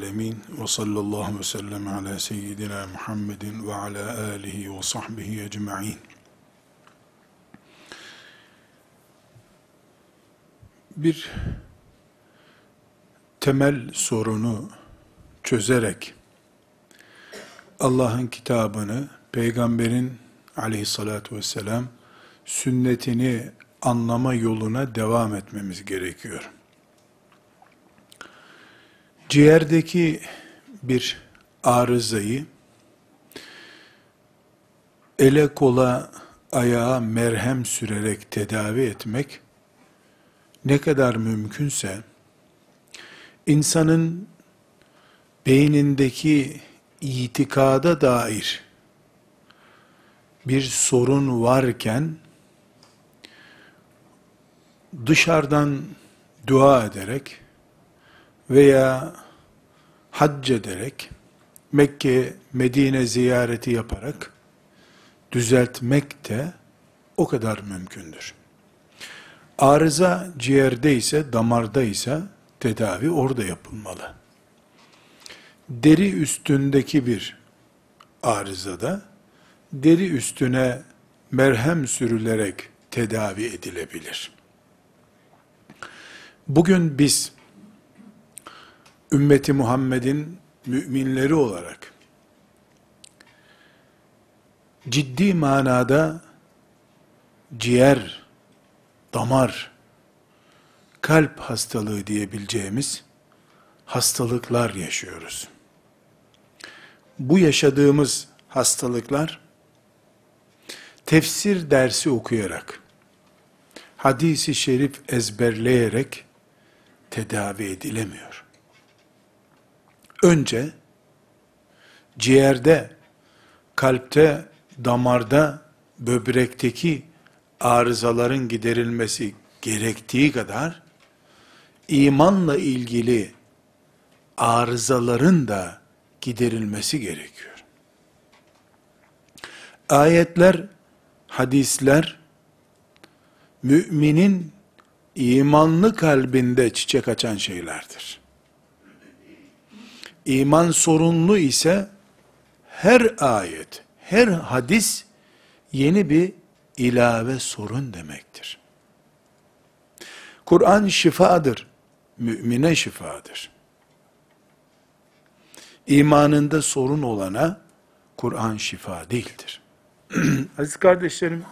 alemin. Ve sallallahu ve sellem ala seyyidina Muhammedin ve ala alihi ve sahbihi ecma'in. Bir temel sorunu çözerek Allah'ın kitabını, peygamberin aleyhissalatu vesselam sünnetini anlama yoluna devam etmemiz gerekiyor. Ciğerdeki bir arızayı ele kola ayağa merhem sürerek tedavi etmek ne kadar mümkünse insanın beynindeki itikada dair bir sorun varken dışarıdan dua ederek veya hac ederek Mekke, Medine ziyareti yaparak düzeltmek de o kadar mümkündür. Arıza ciğerde ise, damarda ise tedavi orada yapılmalı. Deri üstündeki bir arızada deri üstüne merhem sürülerek tedavi edilebilir. Bugün biz ümmeti Muhammed'in müminleri olarak ciddi manada ciğer, damar, kalp hastalığı diyebileceğimiz hastalıklar yaşıyoruz. Bu yaşadığımız hastalıklar tefsir dersi okuyarak, hadisi şerif ezberleyerek tedavi edilemiyor. Önce ciğerde, kalpte, damarda, böbrekteki arızaların giderilmesi gerektiği kadar imanla ilgili arızaların da giderilmesi gerekiyor. Ayetler, hadisler müminin imanlı kalbinde çiçek açan şeylerdir. İman sorunlu ise her ayet, her hadis yeni bir ilave sorun demektir. Kur'an şifadır, mümine şifadır. İmanında sorun olana Kur'an şifa değildir. Aziz kardeşlerim,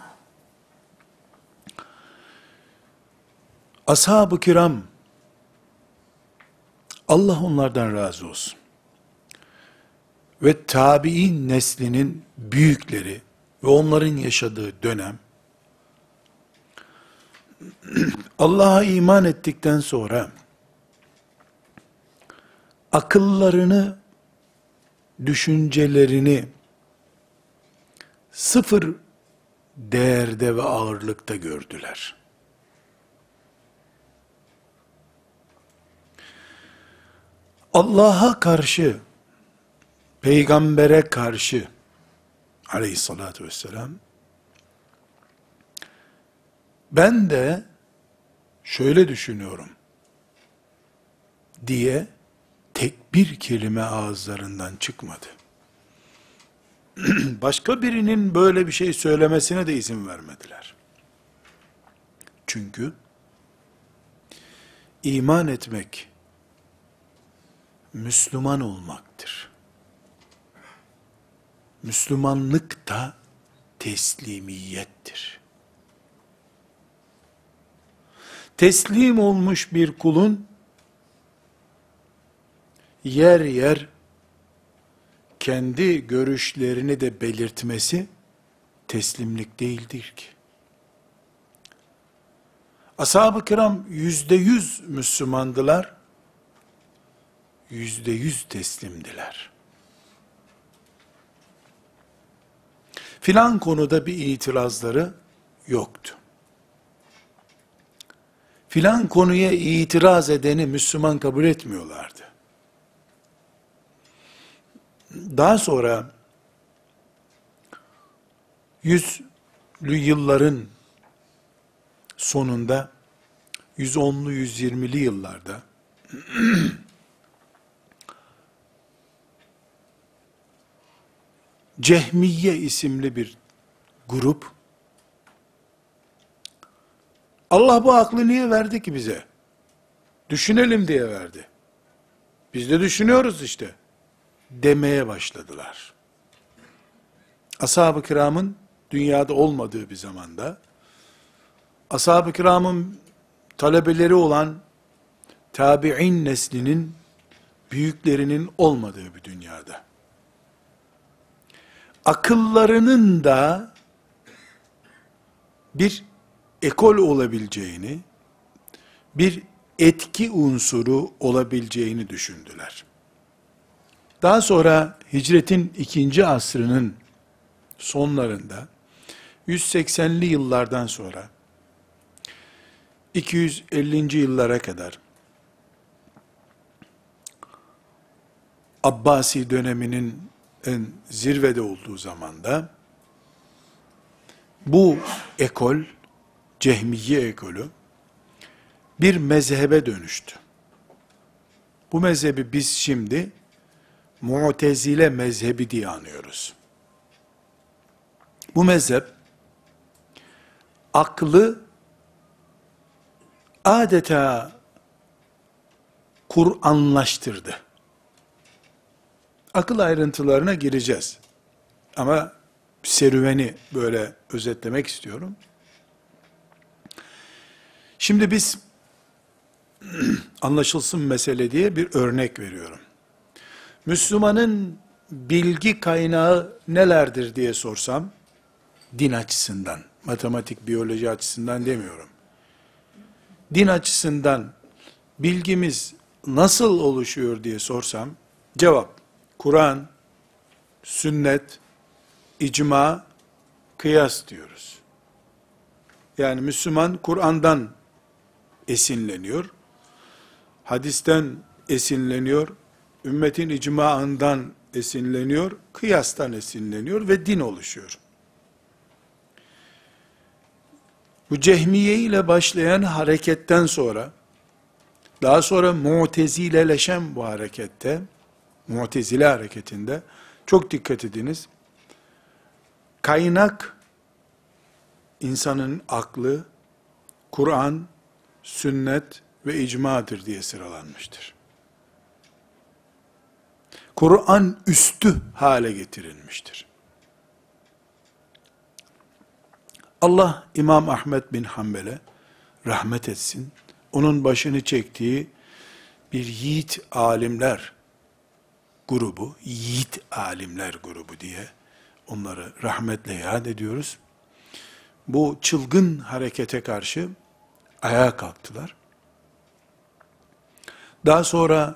ashab-ı kiram, Allah onlardan razı olsun. Ve tabi'in neslinin büyükleri ve onların yaşadığı dönem, Allah'a iman ettikten sonra, akıllarını, düşüncelerini, sıfır değerde ve ağırlıkta gördüler. Allah'a karşı, peygambere karşı, aleyhissalatü vesselam, ben de şöyle düşünüyorum, diye tek bir kelime ağızlarından çıkmadı. Başka birinin böyle bir şey söylemesine de izin vermediler. Çünkü iman etmek Müslüman olmaktır. Müslümanlık da teslimiyettir. Teslim olmuş bir kulun yer yer kendi görüşlerini de belirtmesi teslimlik değildir ki. Ashab-ı kiram yüzde yüz Müslümandılar, yüzde yüz teslimdiler. Filan konuda bir itirazları yoktu. Filan konuya itiraz edeni Müslüman kabul etmiyorlardı. Daha sonra yüzlü yılların sonunda 110'lu 120'li yıllarda Cehmiye isimli bir grup Allah bu aklı niye verdi ki bize? Düşünelim diye verdi. Biz de düşünüyoruz işte. Demeye başladılar. Ashab-ı kiramın dünyada olmadığı bir zamanda, ashab-ı kiramın talebeleri olan tabi'in neslinin büyüklerinin olmadığı bir dünyada. Akıllarının da bir ekol olabileceğini, bir etki unsuru olabileceğini düşündüler. Daha sonra hicretin ikinci asrının sonlarında 180'li yıllardan sonra 250. yıllara kadar Abbasi döneminin en zirvede olduğu zamanda bu ekol Cehmiye ekolü bir mezhebe dönüştü. Bu mezhebi biz şimdi Mu'tezile mezhebi diye anıyoruz. Bu mezhep aklı adeta Kur'anlaştırdı. Akıl ayrıntılarına gireceğiz. Ama serüveni böyle özetlemek istiyorum. Şimdi biz anlaşılsın mesele diye bir örnek veriyorum. Müslümanın bilgi kaynağı nelerdir diye sorsam, din açısından, matematik, biyoloji açısından demiyorum. Din açısından bilgimiz nasıl oluşuyor diye sorsam, cevap, Kur'an, sünnet, icma, kıyas diyoruz. Yani Müslüman Kur'an'dan esinleniyor. Hadisten esinleniyor. Ümmetin icmaından esinleniyor. Kıyastan esinleniyor ve din oluşuyor. Bu cehmiye ile başlayan hareketten sonra, daha sonra mutezileleşen bu harekette, mutezile hareketinde, çok dikkat ediniz, kaynak, insanın aklı, Kur'an, sünnet ve icmadır diye sıralanmıştır. Kur'an üstü hale getirilmiştir. Allah İmam Ahmet bin Hanbel'e rahmet etsin. Onun başını çektiği bir yiğit alimler grubu, yiğit alimler grubu diye onları rahmetle yad ediyoruz. Bu çılgın harekete karşı ayağa kalktılar. Daha sonra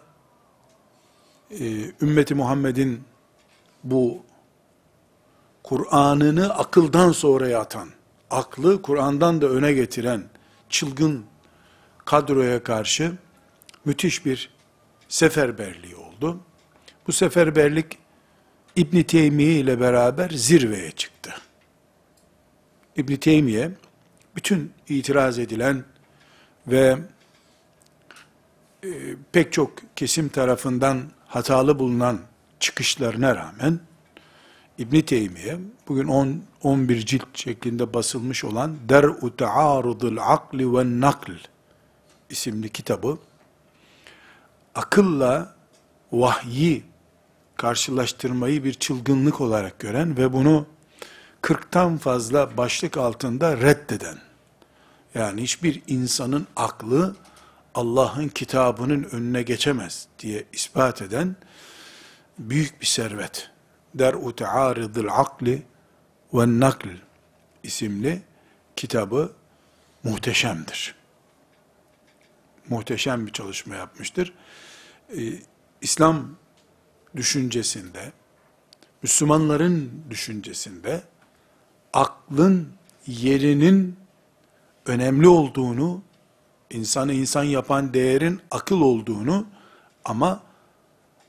e, ümmeti Muhammed'in bu Kur'an'ını akıldan sonraya atan, aklı Kur'an'dan da öne getiren çılgın kadroya karşı müthiş bir seferberliği oldu. Bu seferberlik İbn Teymiye ile beraber zirveye çıktı. İbn Teymiye bütün itiraz edilen ve e, pek çok kesim tarafından hatalı bulunan çıkışlarına rağmen İbn Teymiye bugün 10 11 cilt şeklinde basılmış olan Der'u Taarudul Akli ve Nakl isimli kitabı akılla vahyi karşılaştırmayı bir çılgınlık olarak gören ve bunu 40'tan fazla başlık altında reddeden yani hiçbir insanın aklı Allah'ın kitabının önüne geçemez diye ispat eden büyük bir servet. Der'u Tearidil Akli ve Nakl isimli kitabı muhteşemdir. Muhteşem bir çalışma yapmıştır. Ee, İslam düşüncesinde, Müslümanların düşüncesinde aklın yerinin önemli olduğunu, insanı insan yapan değerin akıl olduğunu ama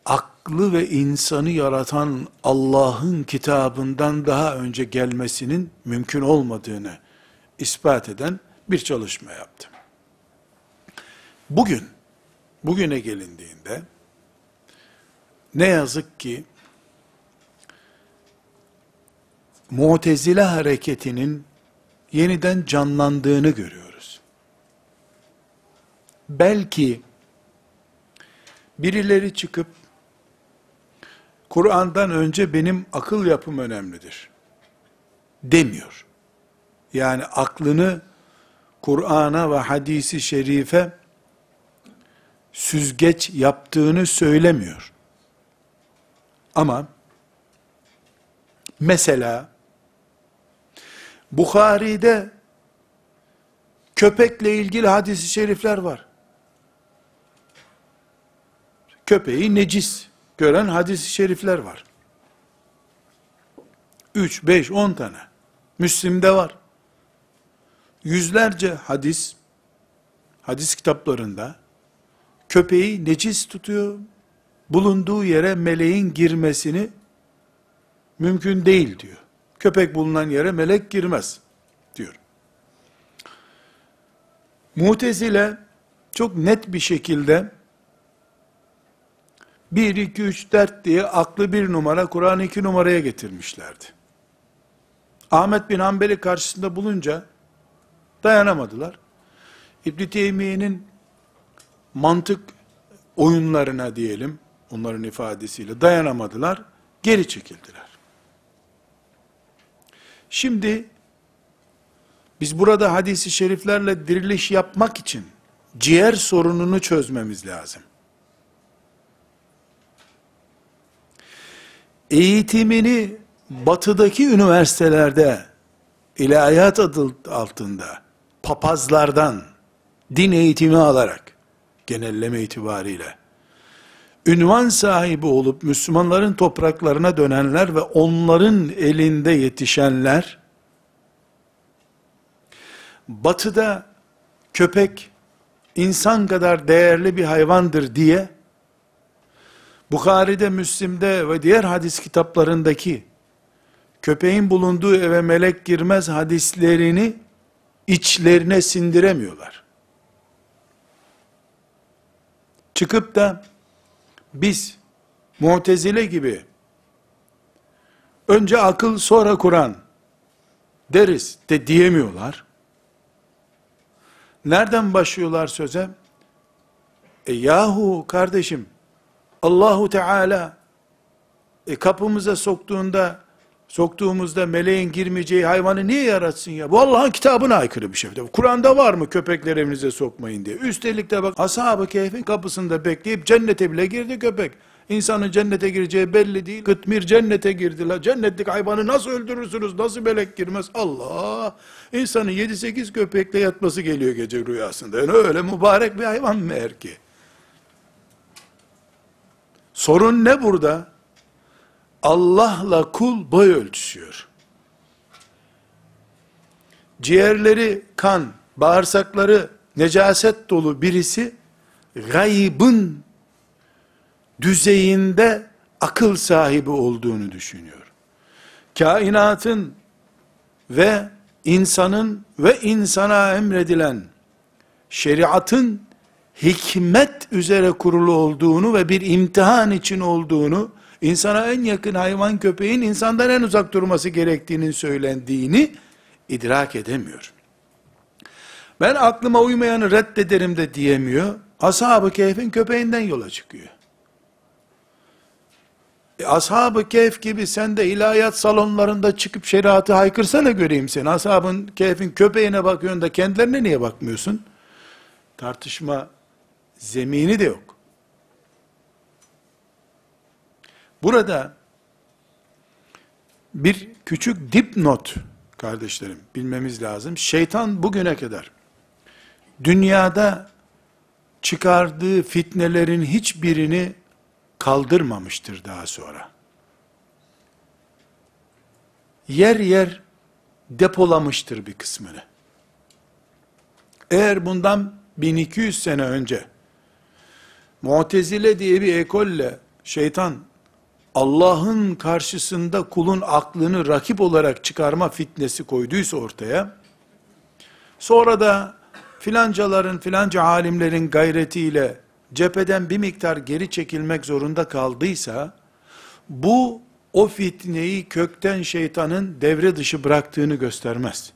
aklı ve insanı yaratan Allah'ın kitabından daha önce gelmesinin mümkün olmadığını ispat eden bir çalışma yaptım. Bugün, bugüne gelindiğinde, ne yazık ki, Mu'tezile hareketinin yeniden canlandığını görüyoruz. Belki birileri çıkıp Kur'an'dan önce benim akıl yapım önemlidir demiyor. Yani aklını Kur'an'a ve hadisi şerife süzgeç yaptığını söylemiyor. Ama mesela Bukhari'de köpekle ilgili hadisi şerifler var. Köpeği necis gören hadisi şerifler var. 3, 5, 10 tane. Müslim'de var. Yüzlerce hadis, hadis kitaplarında köpeği necis tutuyor, bulunduğu yere meleğin girmesini mümkün değil diyor. Köpek bulunan yere melek girmez diyor. Mutezile çok net bir şekilde 1, 2, 3, 4 diye aklı bir numara, Kur'an iki numaraya getirmişlerdi. Ahmet bin Hanbel'i karşısında bulunca dayanamadılar. İbn Teymiye'nin mantık oyunlarına diyelim, onların ifadesiyle dayanamadılar, geri çekildiler. Şimdi biz burada hadisi şeriflerle diriliş yapmak için ciğer sorununu çözmemiz lazım. Eğitimini batıdaki üniversitelerde ilahiyat adı altında papazlardan din eğitimi alarak genelleme itibariyle ünvan sahibi olup Müslümanların topraklarına dönenler ve onların elinde yetişenler, batıda köpek insan kadar değerli bir hayvandır diye, Bukhari'de, Müslim'de ve diğer hadis kitaplarındaki köpeğin bulunduğu eve melek girmez hadislerini içlerine sindiremiyorlar. Çıkıp da biz Mu'tezile gibi önce akıl sonra Kur'an deriz de diyemiyorlar. Nereden başlıyorlar söze? E yahu kardeşim Allahu Teala e, kapımıza soktuğunda soktuğumuzda meleğin girmeyeceği hayvanı niye yaratsın ya? Bu Allah'ın kitabına aykırı bir şey. Kur'an'da var mı köpekler evinize sokmayın diye. Üstelik de bak ashab-ı keyfin kapısında bekleyip cennete bile girdi köpek. İnsanın cennete gireceği belli değil. Kıtmir cennete girdiler. Cennetlik hayvanı nasıl öldürürsünüz? Nasıl melek girmez? Allah! İnsanın 7-8 köpekle yatması geliyor gece rüyasında. Yani öyle mübarek bir hayvan meğer ki. Sorun ne burada? Allah'la kul boy ölçüşüyor. Ciğerleri kan, bağırsakları necaset dolu birisi gaybın düzeyinde akıl sahibi olduğunu düşünüyor. Kainatın ve insanın ve insana emredilen şeriatın hikmet üzere kurulu olduğunu ve bir imtihan için olduğunu insana en yakın hayvan köpeğin insandan en uzak durması gerektiğinin söylendiğini idrak edemiyor. Ben aklıma uymayanı reddederim de diyemiyor. Ashab-ı Kehf'in köpeğinden yola çıkıyor. E, Ashab-ı Kehf gibi sen de ilahiyat salonlarında çıkıp şeriatı haykırsana göreyim seni. Ashab-ı Kehf'in köpeğine bakıyorsun da kendilerine niye bakmıyorsun? Tartışma zemini de yok. Burada bir küçük dipnot kardeşlerim bilmemiz lazım. Şeytan bugüne kadar dünyada çıkardığı fitnelerin hiçbirini kaldırmamıştır daha sonra. Yer yer depolamıştır bir kısmını. Eğer bundan 1200 sene önce Mu'tezile diye bir ekolle şeytan Allah'ın karşısında kulun aklını rakip olarak çıkarma fitnesi koyduysa ortaya, sonra da filancaların filanca alimlerin gayretiyle cepheden bir miktar geri çekilmek zorunda kaldıysa, bu o fitneyi kökten şeytanın devre dışı bıraktığını göstermez.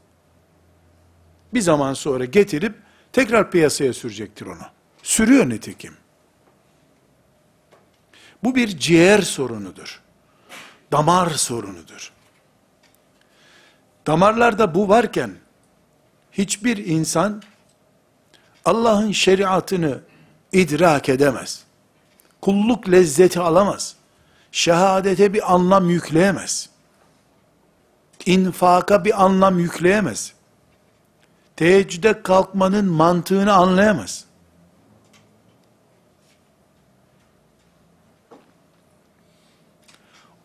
Bir zaman sonra getirip tekrar piyasaya sürecektir onu. Sürüyor nitekim. Bu bir ciğer sorunudur. Damar sorunudur. Damarlarda bu varken hiçbir insan Allah'ın şeriatını idrak edemez. Kulluk lezzeti alamaz. Şehadete bir anlam yükleyemez. İnfaka bir anlam yükleyemez. Teheccüde kalkmanın mantığını anlayamaz.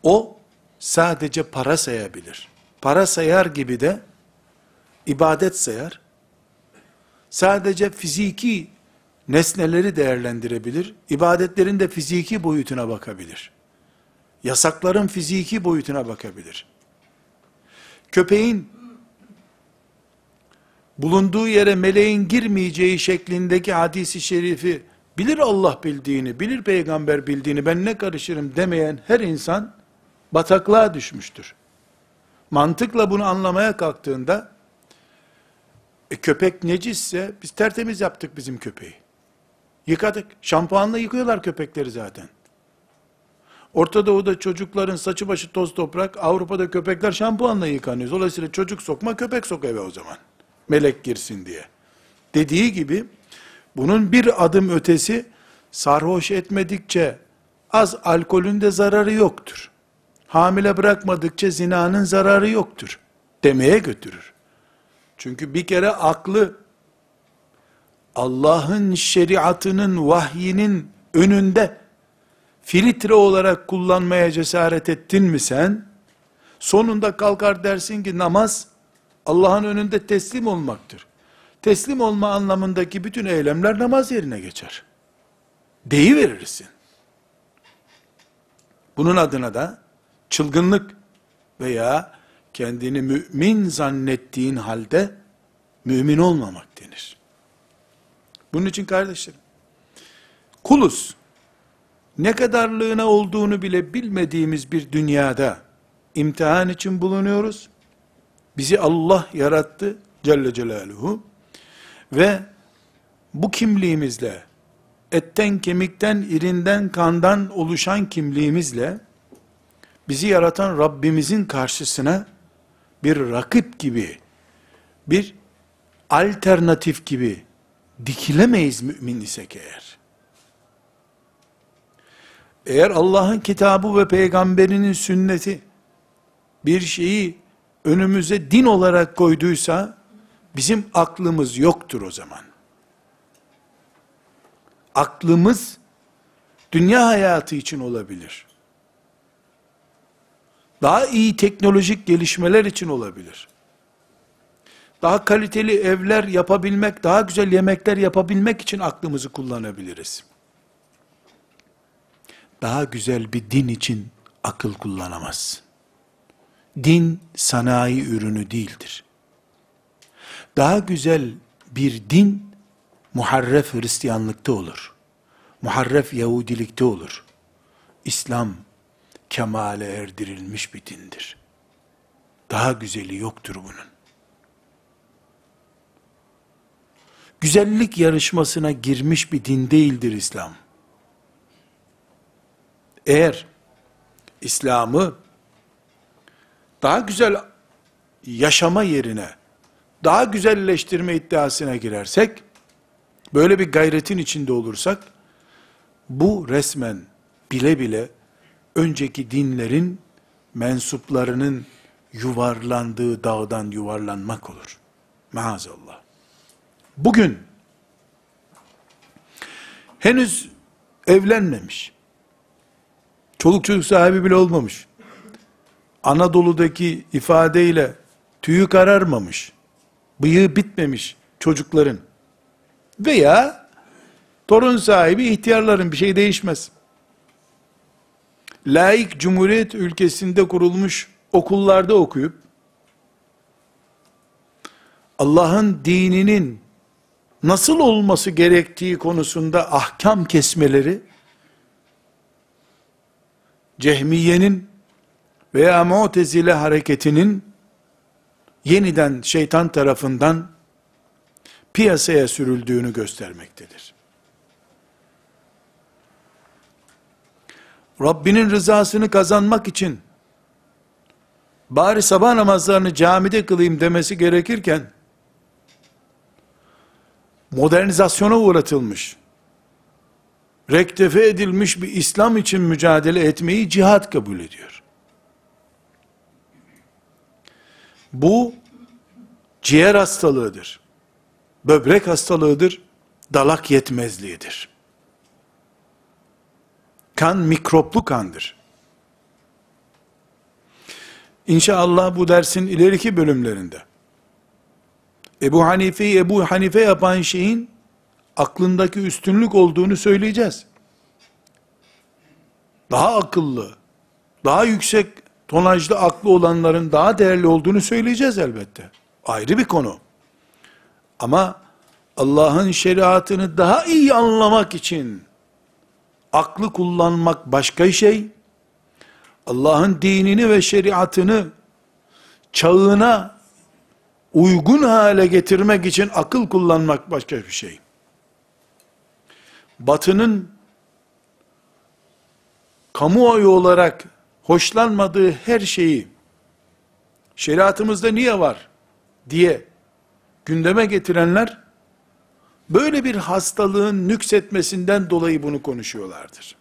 O sadece para sayabilir. Para sayar gibi de ibadet sayar. Sadece fiziki nesneleri değerlendirebilir. İbadetlerin de fiziki boyutuna bakabilir. Yasakların fiziki boyutuna bakabilir. Köpeğin bulunduğu yere meleğin girmeyeceği şeklindeki hadisi şerifi bilir Allah bildiğini, bilir peygamber bildiğini, ben ne karışırım demeyen her insan bataklığa düşmüştür. Mantıkla bunu anlamaya kalktığında, e, köpek necisse, biz tertemiz yaptık bizim köpeği. Yıkadık. Şampuanla yıkıyorlar köpekleri zaten. Orta Doğu'da çocukların saçı başı toz toprak, Avrupa'da köpekler şampuanla yıkanıyor. Dolayısıyla çocuk sokma, köpek sok eve o zaman. Melek girsin diye. Dediği gibi, bunun bir adım ötesi, sarhoş etmedikçe, az alkolün de zararı yoktur hamile bırakmadıkça zinanın zararı yoktur demeye götürür. Çünkü bir kere aklı Allah'ın şeriatının, vahyinin önünde filtre olarak kullanmaya cesaret ettin mi sen? Sonunda kalkar dersin ki namaz Allah'ın önünde teslim olmaktır. Teslim olma anlamındaki bütün eylemler namaz yerine geçer. Deyi verirsin. Bunun adına da çılgınlık veya kendini mümin zannettiğin halde mümin olmamak denir. Bunun için kardeşlerim, kuluz, ne kadarlığına olduğunu bile bilmediğimiz bir dünyada imtihan için bulunuyoruz. Bizi Allah yarattı Celle Celaluhu ve bu kimliğimizle etten kemikten irinden kandan oluşan kimliğimizle bizi yaratan Rabbimizin karşısına bir rakip gibi, bir alternatif gibi dikilemeyiz mümin isek eğer. Eğer Allah'ın kitabı ve peygamberinin sünneti bir şeyi önümüze din olarak koyduysa bizim aklımız yoktur o zaman. Aklımız dünya hayatı için olabilir daha iyi teknolojik gelişmeler için olabilir. Daha kaliteli evler yapabilmek, daha güzel yemekler yapabilmek için aklımızı kullanabiliriz. Daha güzel bir din için akıl kullanamaz. Din sanayi ürünü değildir. Daha güzel bir din muharref Hristiyanlıkta olur. Muharref Yahudilikte olur. İslam kemale erdirilmiş bir dindir. Daha güzeli yoktur bunun. Güzellik yarışmasına girmiş bir din değildir İslam. Eğer İslam'ı daha güzel yaşama yerine daha güzelleştirme iddiasına girersek, böyle bir gayretin içinde olursak, bu resmen bile bile önceki dinlerin mensuplarının yuvarlandığı dağdan yuvarlanmak olur. Maazallah. Bugün henüz evlenmemiş, çoluk çocuk sahibi bile olmamış, Anadolu'daki ifadeyle tüyü kararmamış, bıyığı bitmemiş çocukların veya torun sahibi ihtiyarların bir şey değişmez laik cumhuriyet ülkesinde kurulmuş okullarda okuyup Allah'ın dininin nasıl olması gerektiği konusunda ahkam kesmeleri, Cehmiye'nin veya Mu'tezile hareketinin yeniden şeytan tarafından piyasaya sürüldüğünü göstermektedir. Rabbinin rızasını kazanmak için bari sabah namazlarını camide kılayım demesi gerekirken modernizasyona uğratılmış, rektefe edilmiş bir İslam için mücadele etmeyi cihat kabul ediyor. Bu ciğer hastalığıdır. Böbrek hastalığıdır. Dalak yetmezliğidir. Kan mikroplu kandır. İnşallah bu dersin ileriki bölümlerinde Ebu Hanife'yi Ebu Hanife yapan şeyin aklındaki üstünlük olduğunu söyleyeceğiz. Daha akıllı, daha yüksek tonajlı aklı olanların daha değerli olduğunu söyleyeceğiz elbette. Ayrı bir konu. Ama Allah'ın şeriatını daha iyi anlamak için aklı kullanmak başka şey. Allah'ın dinini ve şeriatını çağına uygun hale getirmek için akıl kullanmak başka bir şey. Batının kamuoyu olarak hoşlanmadığı her şeyi şeriatımızda niye var diye gündeme getirenler böyle bir hastalığın nüksetmesinden dolayı bunu konuşuyorlardır.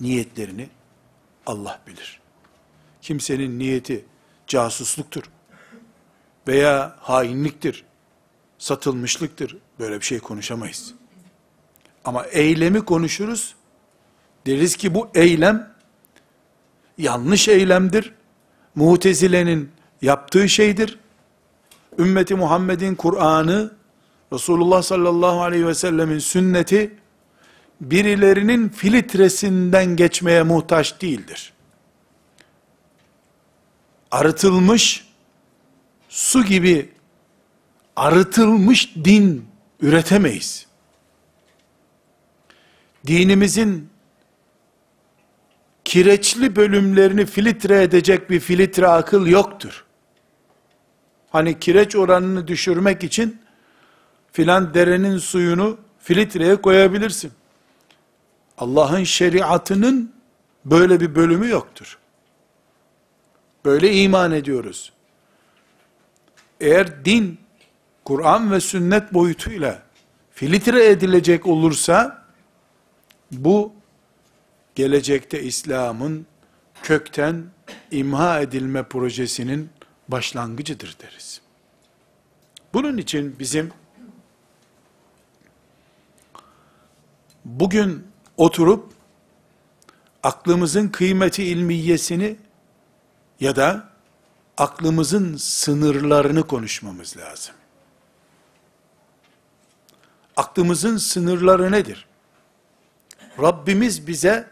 Niyetlerini Allah bilir. Kimsenin niyeti casusluktur veya hainliktir, satılmışlıktır. Böyle bir şey konuşamayız. Ama eylemi konuşuruz. Deriz ki bu eylem yanlış eylemdir. Mutezile'nin yaptığı şeydir. Ümmeti Muhammed'in Kur'an'ı, Resulullah sallallahu aleyhi ve sellemin sünneti, birilerinin filtresinden geçmeye muhtaç değildir. Arıtılmış, su gibi arıtılmış din üretemeyiz. Dinimizin kireçli bölümlerini filtre edecek bir filtre akıl yoktur. Hani kireç oranını düşürmek için filan derenin suyunu filtreye koyabilirsin. Allah'ın şeriatının böyle bir bölümü yoktur. Böyle iman ediyoruz. Eğer din, Kur'an ve sünnet boyutuyla filtre edilecek olursa, bu gelecekte İslam'ın kökten imha edilme projesinin başlangıcıdır deriz. Bunun için bizim bugün oturup aklımızın kıymeti ilmiyesini ya da aklımızın sınırlarını konuşmamız lazım. Aklımızın sınırları nedir? Rabbimiz bize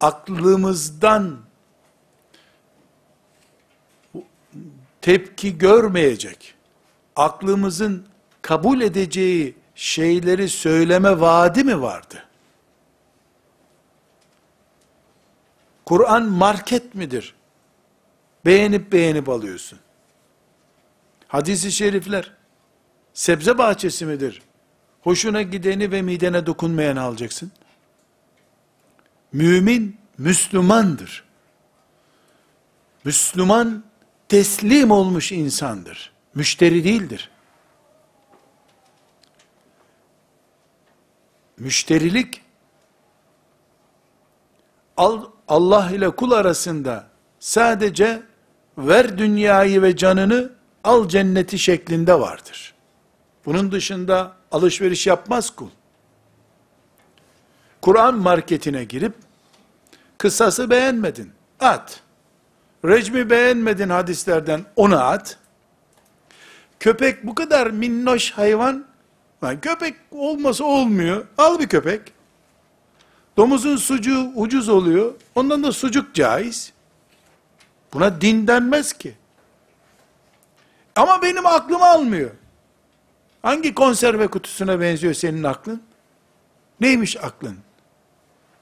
aklımızdan tepki görmeyecek, aklımızın kabul edeceği şeyleri söyleme vaadi mi vardı? Kur'an market midir? Beğenip beğenip alıyorsun. Hadis-i şerifler, sebze bahçesi midir? Hoşuna gideni ve midene dokunmayanı alacaksın. Mümin, Müslümandır. Müslüman, teslim olmuş insandır. Müşteri değildir. Müşterilik, Allah ile kul arasında sadece ver dünyayı ve canını al cenneti şeklinde vardır. Bunun dışında alışveriş yapmaz kul. Kur'an marketine girip kısası beğenmedin, at. Recmi beğenmedin hadislerden, onu at. Köpek bu kadar minnoş hayvan, yani köpek olması olmuyor, al bir köpek. Domuzun sucuğu ucuz oluyor, ondan da sucuk caiz. Buna din denmez ki. Ama benim aklım almıyor. Hangi konserve kutusuna benziyor senin aklın? Neymiş aklın?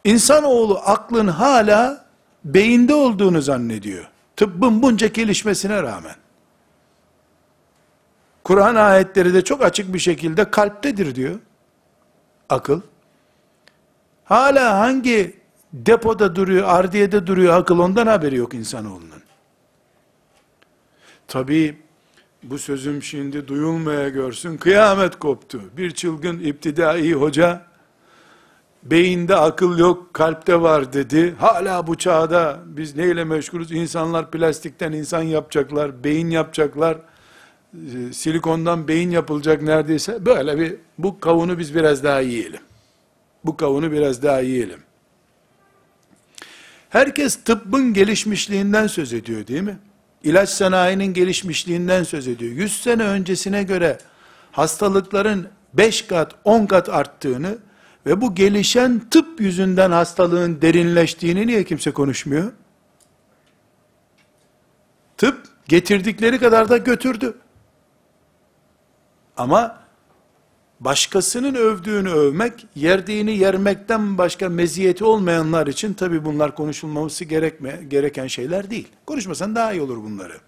İnsanoğlu aklın hala beyinde olduğunu zannediyor. Tıbbın bunca gelişmesine rağmen. Kur'an ayetleri de çok açık bir şekilde kalptedir diyor. Akıl. Hala hangi depoda duruyor, ardiyede duruyor akıl ondan haberi yok insanoğlunun. Tabi bu sözüm şimdi duyulmaya görsün kıyamet koptu. Bir çılgın iptidai hoca beyinde akıl yok kalpte var dedi. Hala bu çağda biz neyle meşgulüz? İnsanlar plastikten insan yapacaklar, beyin yapacaklar. Ee, Silikondan beyin yapılacak neredeyse. Böyle bir bu kavunu biz biraz daha yiyelim. Bu kavunu biraz daha yiyelim. Herkes tıbbın gelişmişliğinden söz ediyor değil mi? İlaç sanayinin gelişmişliğinden söz ediyor. 100 sene öncesine göre hastalıkların 5 kat, 10 kat arttığını ve bu gelişen tıp yüzünden hastalığın derinleştiğini niye kimse konuşmuyor? Tıp getirdikleri kadar da götürdü. Ama başkasının övdüğünü övmek, yerdiğini yermekten başka meziyeti olmayanlar için tabi bunlar konuşulmaması gerekme, gereken şeyler değil. Konuşmasan daha iyi olur bunları.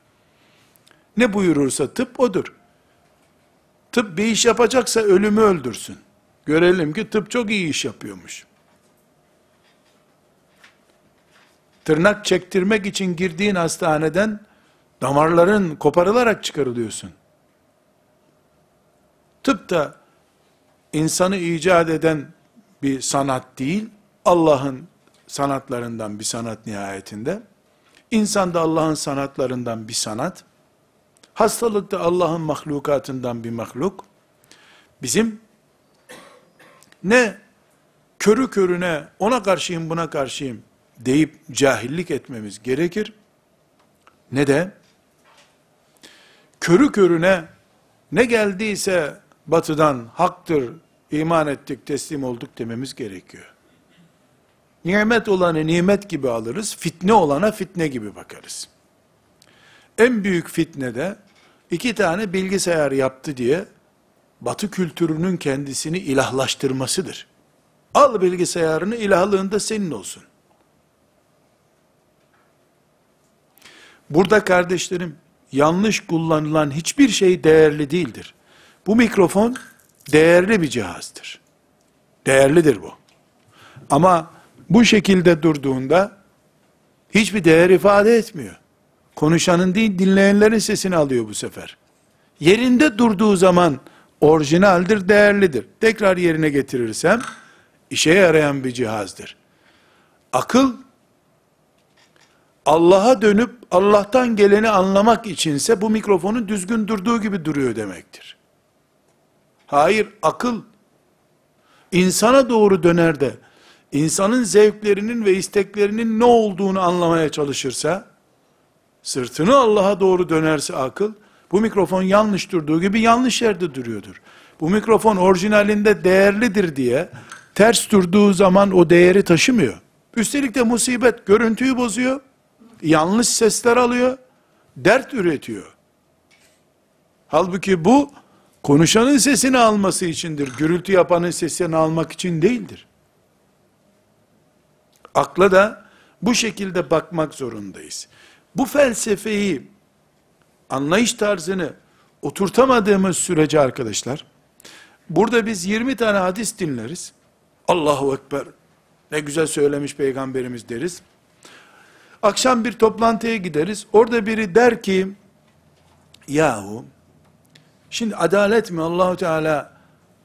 Ne buyurursa tıp odur. Tıp bir iş yapacaksa ölümü öldürsün. Görelim ki tıp çok iyi iş yapıyormuş. Tırnak çektirmek için girdiğin hastaneden damarların koparılarak çıkarılıyorsun. Tıp da insanı icat eden bir sanat değil, Allah'ın sanatlarından bir sanat nihayetinde. İnsan da Allah'ın sanatlarından bir sanat. Hastalık da Allah'ın mahlukatından bir mahluk. Bizim ne körü körüne ona karşıyım buna karşıyım deyip cahillik etmemiz gerekir. Ne de körü körüne ne geldiyse batıdan haktır, iman ettik, teslim olduk dememiz gerekiyor. Nimet olanı nimet gibi alırız, fitne olana fitne gibi bakarız. En büyük fitne de iki tane bilgisayar yaptı diye batı kültürünün kendisini ilahlaştırmasıdır. Al bilgisayarını ilahlığında senin olsun. Burada kardeşlerim yanlış kullanılan hiçbir şey değerli değildir. Bu mikrofon değerli bir cihazdır. Değerlidir bu. Ama bu şekilde durduğunda hiçbir değer ifade etmiyor. Konuşanın değil dinleyenlerin sesini alıyor bu sefer. Yerinde durduğu zaman orijinaldir, değerlidir. Tekrar yerine getirirsem işe yarayan bir cihazdır. Akıl Allah'a dönüp Allah'tan geleni anlamak içinse bu mikrofonun düzgün durduğu gibi duruyor demektir. Hayır, akıl insana doğru döner de insanın zevklerinin ve isteklerinin ne olduğunu anlamaya çalışırsa sırtını Allah'a doğru dönerse akıl bu mikrofon yanlış durduğu gibi yanlış yerde duruyordur. Bu mikrofon orijinalinde değerlidir diye ters durduğu zaman o değeri taşımıyor. Üstelik de musibet görüntüyü bozuyor. Yanlış sesler alıyor. Dert üretiyor. Halbuki bu konuşanın sesini alması içindir. Gürültü yapanın sesini almak için değildir. Akla da bu şekilde bakmak zorundayız. Bu felsefeyi anlayış tarzını oturtamadığımız sürece arkadaşlar, burada biz 20 tane hadis dinleriz. Allahu Ekber, ne güzel söylemiş peygamberimiz deriz. Akşam bir toplantıya gideriz. Orada biri der ki, yahu, şimdi adalet mi Allahu Teala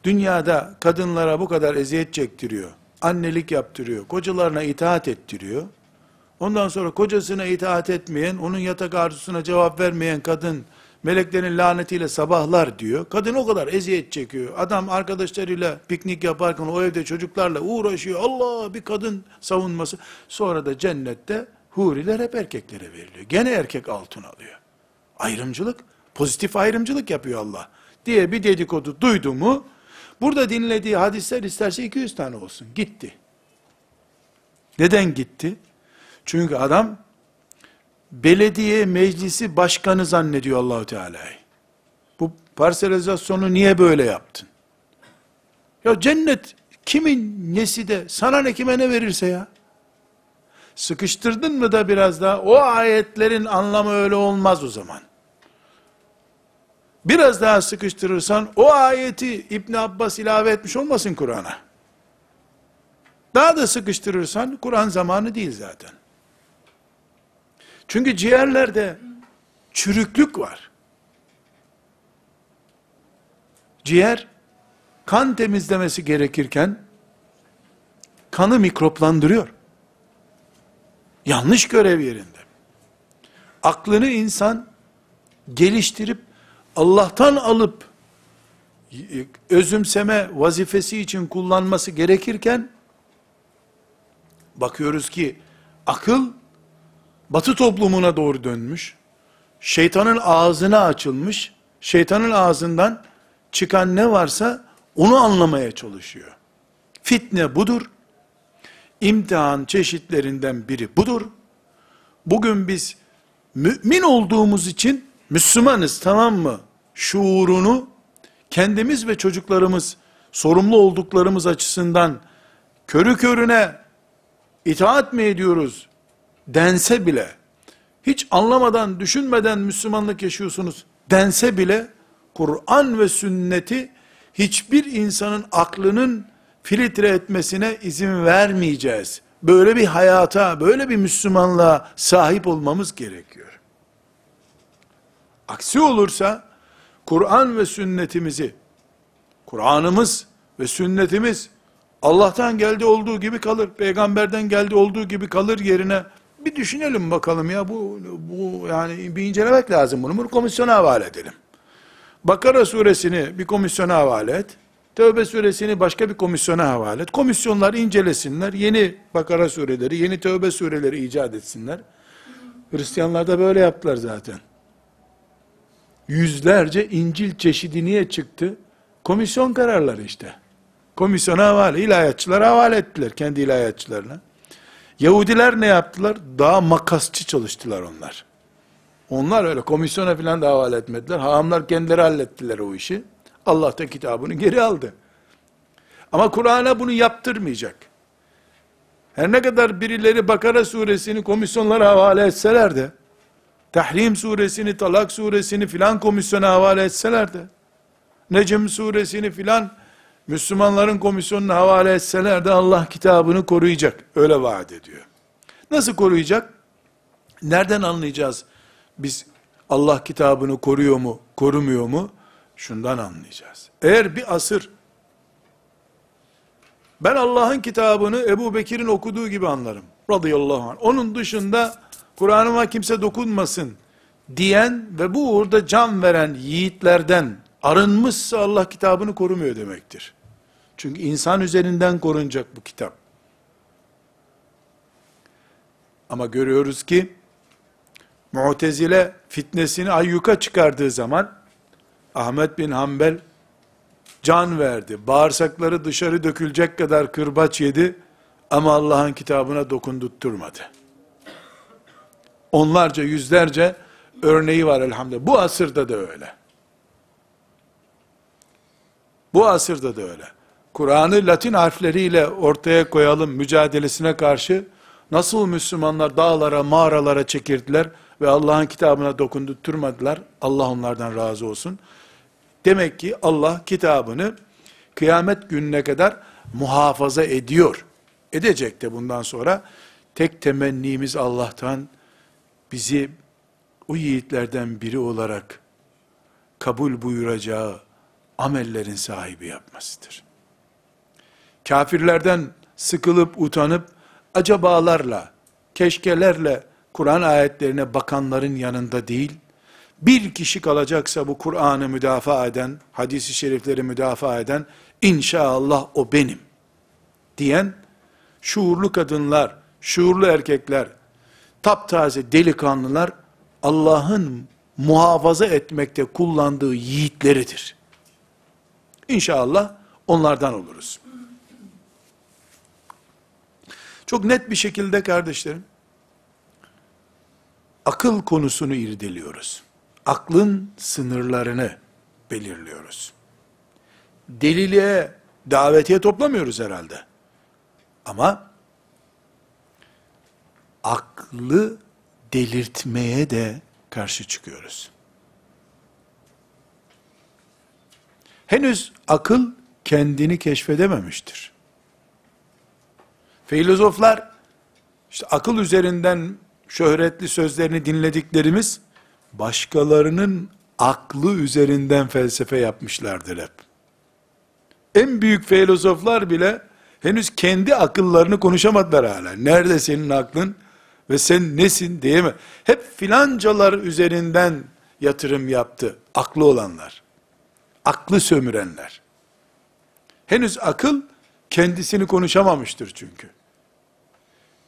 dünyada kadınlara bu kadar eziyet çektiriyor, annelik yaptırıyor, kocalarına itaat ettiriyor. Ondan sonra kocasına itaat etmeyen, onun yatak arzusuna cevap vermeyen kadın, meleklerin lanetiyle sabahlar diyor. Kadın o kadar eziyet çekiyor. Adam arkadaşlarıyla piknik yaparken o evde çocuklarla uğraşıyor. Allah bir kadın savunması. Sonra da cennette huriler hep erkeklere veriliyor. Gene erkek altın alıyor. Ayrımcılık, pozitif ayrımcılık yapıyor Allah. Diye bir dedikodu duydu mu, burada dinlediği hadisler isterse 200 tane olsun. Gitti. Neden gitti? Çünkü adam belediye meclisi başkanı zannediyor Allahu Teala'yı. Bu parselizasyonu niye böyle yaptın? Ya cennet kimin nesi de sana ne kime ne verirse ya. Sıkıştırdın mı da biraz daha o ayetlerin anlamı öyle olmaz o zaman. Biraz daha sıkıştırırsan o ayeti İbn Abbas ilave etmiş olmasın Kur'an'a. Daha da sıkıştırırsan Kur'an zamanı değil zaten. Çünkü ciğerlerde çürüklük var. Ciğer kan temizlemesi gerekirken kanı mikroplandırıyor. Yanlış görev yerinde. Aklını insan geliştirip Allah'tan alıp özümseme vazifesi için kullanması gerekirken bakıyoruz ki akıl batı toplumuna doğru dönmüş. Şeytanın ağzına açılmış. Şeytanın ağzından çıkan ne varsa onu anlamaya çalışıyor. Fitne budur. İmtihan çeşitlerinden biri budur. Bugün biz mümin olduğumuz için Müslümanız tamam mı? Şuurunu kendimiz ve çocuklarımız sorumlu olduklarımız açısından körü körüne itaat mi ediyoruz dense bile hiç anlamadan, düşünmeden Müslümanlık yaşıyorsunuz dense bile Kur'an ve sünneti hiçbir insanın aklının filtre etmesine izin vermeyeceğiz. Böyle bir hayata, böyle bir Müslümanlığa sahip olmamız gerekiyor. Aksi olursa Kur'an ve sünnetimizi, Kur'an'ımız ve sünnetimiz Allah'tan geldi olduğu gibi kalır, peygamberden geldi olduğu gibi kalır yerine bir düşünelim bakalım ya bu bu yani bir incelemek lazım bunu. Bunu komisyona havale edelim. Bakara suresini bir komisyona havale et. Tövbe suresini başka bir komisyona havale et. Komisyonlar incelesinler. Yeni Bakara sureleri, yeni Tövbe sureleri icat etsinler. Hristiyanlar da böyle yaptılar zaten. Yüzlerce İncil çeşidi niye çıktı? Komisyon kararları işte. Komisyona havale, ilahiyatçılara havale ettiler kendi ilahiyatçılarına. Yahudiler ne yaptılar? Daha makasçı çalıştılar onlar. Onlar öyle komisyona filan da havale etmediler. Hahamlar kendileri hallettiler o işi. Allah da kitabını geri aldı. Ama Kur'an'a bunu yaptırmayacak. Her ne kadar birileri Bakara suresini komisyonlara havale etseler de, Tahrim suresini, Talak suresini filan komisyona havale etseler de, Necm suresini filan Müslümanların komisyonuna havale etseler de Allah kitabını koruyacak. Öyle vaat ediyor. Nasıl koruyacak? Nereden anlayacağız? Biz Allah kitabını koruyor mu, korumuyor mu? Şundan anlayacağız. Eğer bir asır ben Allah'ın kitabını Ebu Bekir'in okuduğu gibi anlarım. Radıyallahu anh. Onun dışında Kur'an'ıma kimse dokunmasın diyen ve bu uğurda can veren yiğitlerden arınmışsa Allah kitabını korumuyor demektir. Çünkü insan üzerinden korunacak bu kitap. Ama görüyoruz ki Mu'tezile fitnesini ayyuka çıkardığı zaman Ahmet bin Hanbel can verdi. Bağırsakları dışarı dökülecek kadar kırbaç yedi ama Allah'ın kitabına dokundurtturmadı. Onlarca, yüzlerce örneği var elhamdülillah. Bu asırda da öyle. Bu asırda da öyle. Kur'an'ı Latin harfleriyle ortaya koyalım mücadelesine karşı nasıl Müslümanlar dağlara, mağaralara çekirdiler ve Allah'ın kitabına dokundurtmadılar. Allah onlardan razı olsun. Demek ki Allah kitabını kıyamet gününe kadar muhafaza ediyor. Edecek de bundan sonra. Tek temennimiz Allah'tan bizi o yiğitlerden biri olarak kabul buyuracağı amellerin sahibi yapmasıdır. Kafirlerden sıkılıp utanıp acabalarla, keşkelerle Kur'an ayetlerine bakanların yanında değil, bir kişi kalacaksa bu Kur'an'ı müdafaa eden, hadisi şerifleri müdafaa eden, inşallah o benim, diyen, şuurlu kadınlar, şuurlu erkekler, taptaze delikanlılar, Allah'ın muhafaza etmekte kullandığı yiğitleridir. İnşallah onlardan oluruz. Çok net bir şekilde kardeşlerim, akıl konusunu irdeliyoruz. Aklın sınırlarını, belirliyoruz. Deliliğe, davetiye toplamıyoruz herhalde. Ama aklı delirtmeye de karşı çıkıyoruz. Henüz akıl kendini keşfedememiştir. Filozoflar işte akıl üzerinden şöhretli sözlerini dinlediklerimiz başkalarının aklı üzerinden felsefe yapmışlardır hep. En büyük filozoflar bile henüz kendi akıllarını konuşamadılar hala. Nerede senin aklın ve sen nesin diyeme. Hep filancalar üzerinden yatırım yaptı aklı olanlar. Aklı sömürenler. Henüz akıl kendisini konuşamamıştır çünkü.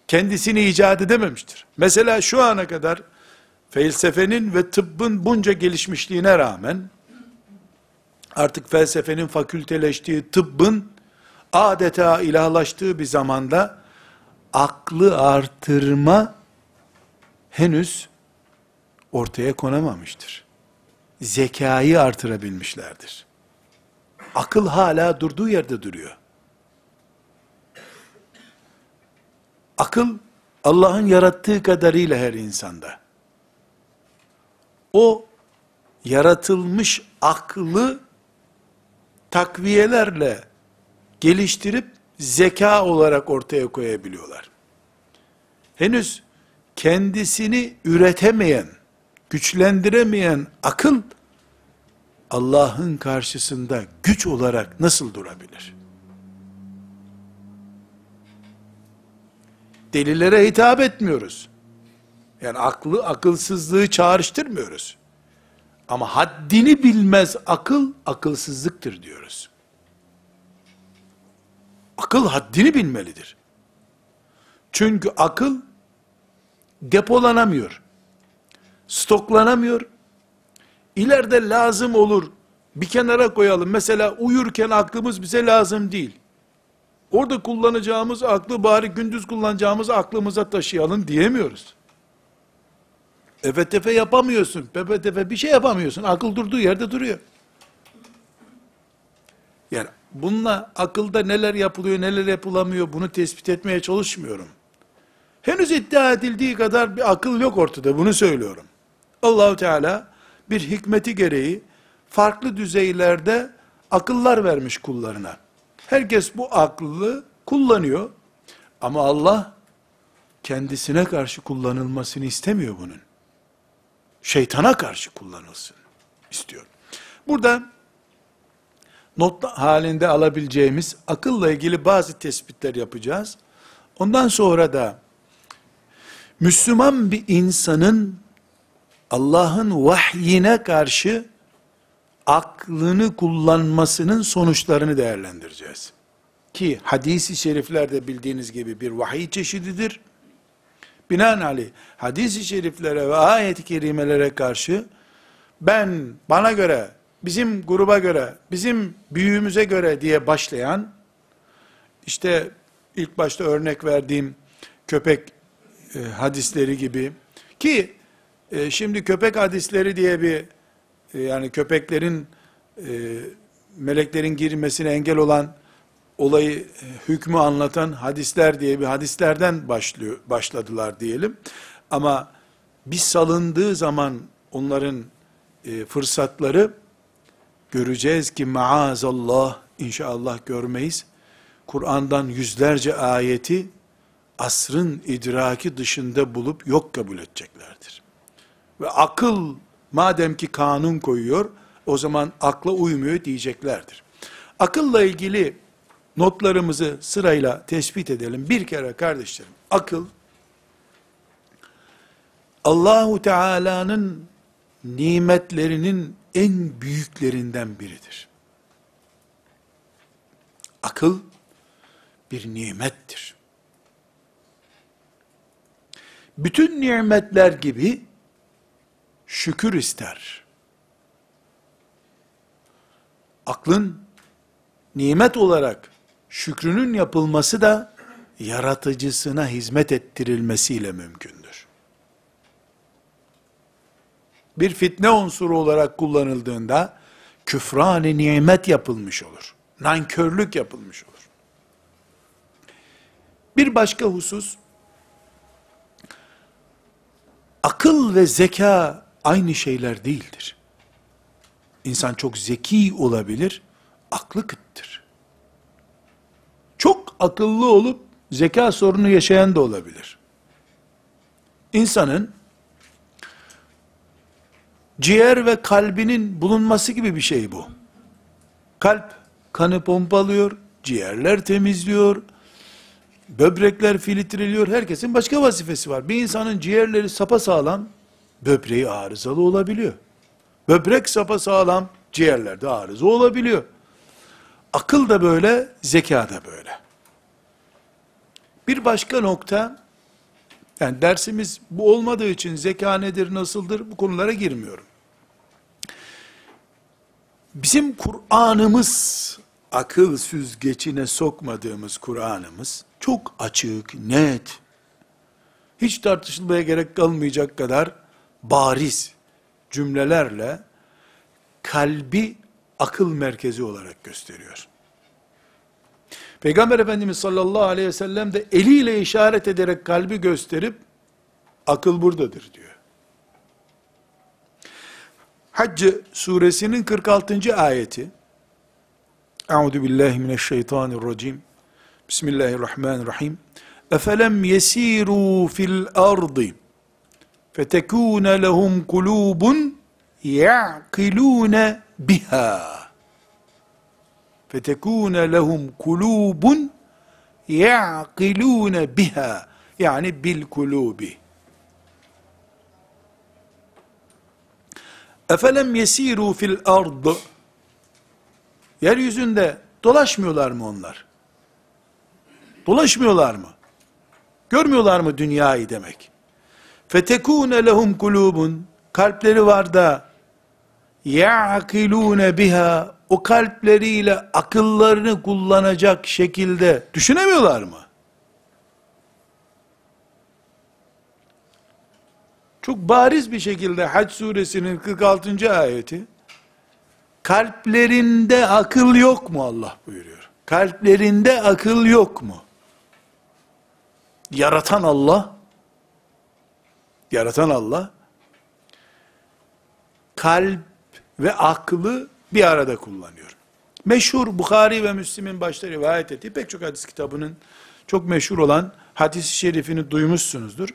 Kendisini icat edememiştir. Mesela şu ana kadar felsefenin ve tıbbın bunca gelişmişliğine rağmen artık felsefenin fakülteleştiği, tıbbın adeta ilahlaştığı bir zamanda aklı artırma henüz ortaya konamamıştır. Zekayı artırabilmişlerdir. Akıl hala durduğu yerde duruyor. Akıl Allah'ın yarattığı kadarıyla her insanda. O yaratılmış aklı takviyelerle geliştirip zeka olarak ortaya koyabiliyorlar. Henüz kendisini üretemeyen, güçlendiremeyen akıl Allah'ın karşısında güç olarak nasıl durabilir? Delillere hitap etmiyoruz. Yani aklı, akılsızlığı çağrıştırmıyoruz. Ama haddini bilmez akıl, akılsızlıktır diyoruz. Akıl haddini bilmelidir. Çünkü akıl depolanamıyor. Stoklanamıyor. İleride lazım olur. Bir kenara koyalım. Mesela uyurken aklımız bize lazım değil. Orada kullanacağımız aklı bari gündüz kullanacağımız aklımıza taşıyalım diyemiyoruz. Efe tefe yapamıyorsun. Pepe tefe bir şey yapamıyorsun. Akıl durduğu yerde duruyor. Yani bununla akılda neler yapılıyor, neler yapılamıyor bunu tespit etmeye çalışmıyorum. Henüz iddia edildiği kadar bir akıl yok ortada. Bunu söylüyorum. Allahu Teala bir hikmeti gereği farklı düzeylerde akıllar vermiş kullarına. Herkes bu aklı kullanıyor. Ama Allah kendisine karşı kullanılmasını istemiyor bunun. Şeytana karşı kullanılsın istiyor. Burada not halinde alabileceğimiz akılla ilgili bazı tespitler yapacağız. Ondan sonra da Müslüman bir insanın Allah'ın vahyine karşı aklını kullanmasının sonuçlarını değerlendireceğiz. Ki hadisi şeriflerde bildiğiniz gibi bir vahiy çeşididir. Binaenaleyh hadisi şeriflere ve ayet-i kerimelere karşı ben bana göre, bizim gruba göre, bizim büyüğümüze göre diye başlayan işte ilk başta örnek verdiğim köpek e, hadisleri gibi ki e, şimdi köpek hadisleri diye bir e, yani köpeklerin e, meleklerin girmesine engel olan olayı e, hükmü anlatan hadisler diye bir hadislerden başlıyor başladılar diyelim. Ama bir salındığı zaman onların e, fırsatları göreceğiz ki maazallah inşallah görmeyiz. Kur'an'dan yüzlerce ayeti asrın idraki dışında bulup yok kabul edeceklerdir. Ve akıl madem ki kanun koyuyor, o zaman akla uymuyor diyeceklerdir. Akılla ilgili notlarımızı sırayla tespit edelim. Bir kere kardeşlerim, akıl Allahu Teala'nın nimetlerinin en büyüklerinden biridir. Akıl bir nimettir. Bütün nimetler gibi şükür ister. Aklın nimet olarak şükrünün yapılması da yaratıcısına hizmet ettirilmesiyle mümkündür. Bir fitne unsuru olarak kullanıldığında küfran-ı nimet yapılmış olur. Nankörlük yapılmış olur. Bir başka husus, akıl ve zeka aynı şeyler değildir. İnsan çok zeki olabilir, aklı kıttır. Çok akıllı olup zeka sorunu yaşayan da olabilir. İnsanın ciğer ve kalbinin bulunması gibi bir şey bu. Kalp kanı pompalıyor, ciğerler temizliyor, böbrekler filtreliyor. Herkesin başka vazifesi var. Bir insanın ciğerleri sapasağlam, böbreği arızalı olabiliyor. Böbrek sapasağlam, ciğerlerde arıza olabiliyor. Akıl da böyle, zeka da böyle. Bir başka nokta, yani dersimiz bu olmadığı için zeka nedir, nasıldır bu konulara girmiyorum. Bizim Kur'an'ımız, akıl süzgecine sokmadığımız Kur'an'ımız, çok açık, net, hiç tartışılmaya gerek kalmayacak kadar bariz cümlelerle kalbi akıl merkezi olarak gösteriyor. Peygamber Efendimiz sallallahu aleyhi ve sellem de eliyle işaret ederek kalbi gösterip akıl buradadır diyor. Hac suresinin 46. ayeti. Euzu billahi mineşşeytanirracim. Bismillahirrahmanirrahim. Efelem yesiru fil ardı fetekûne lehum kulûbun ya'kilûne biha fetekûne lehum kulûbun ya'kilûne biha yani bil kulubi Efelem yesiru fil ard Yeryüzünde dolaşmıyorlar mı onlar? Dolaşmıyorlar mı? Görmüyorlar mı dünyayı demek? Fetekûne lehum kulubun kalpleri var da ya'kilûne biha o kalpleriyle akıllarını kullanacak şekilde düşünemiyorlar mı? Çok bariz bir şekilde Hac suresinin 46. ayeti kalplerinde akıl yok mu Allah buyuruyor. Kalplerinde akıl yok mu? Yaratan Allah yaratan Allah kalp ve aklı bir arada kullanıyor. Meşhur Bukhari ve Müslim'in başta rivayet ettiği pek çok hadis kitabının çok meşhur olan hadis-i şerifini duymuşsunuzdur.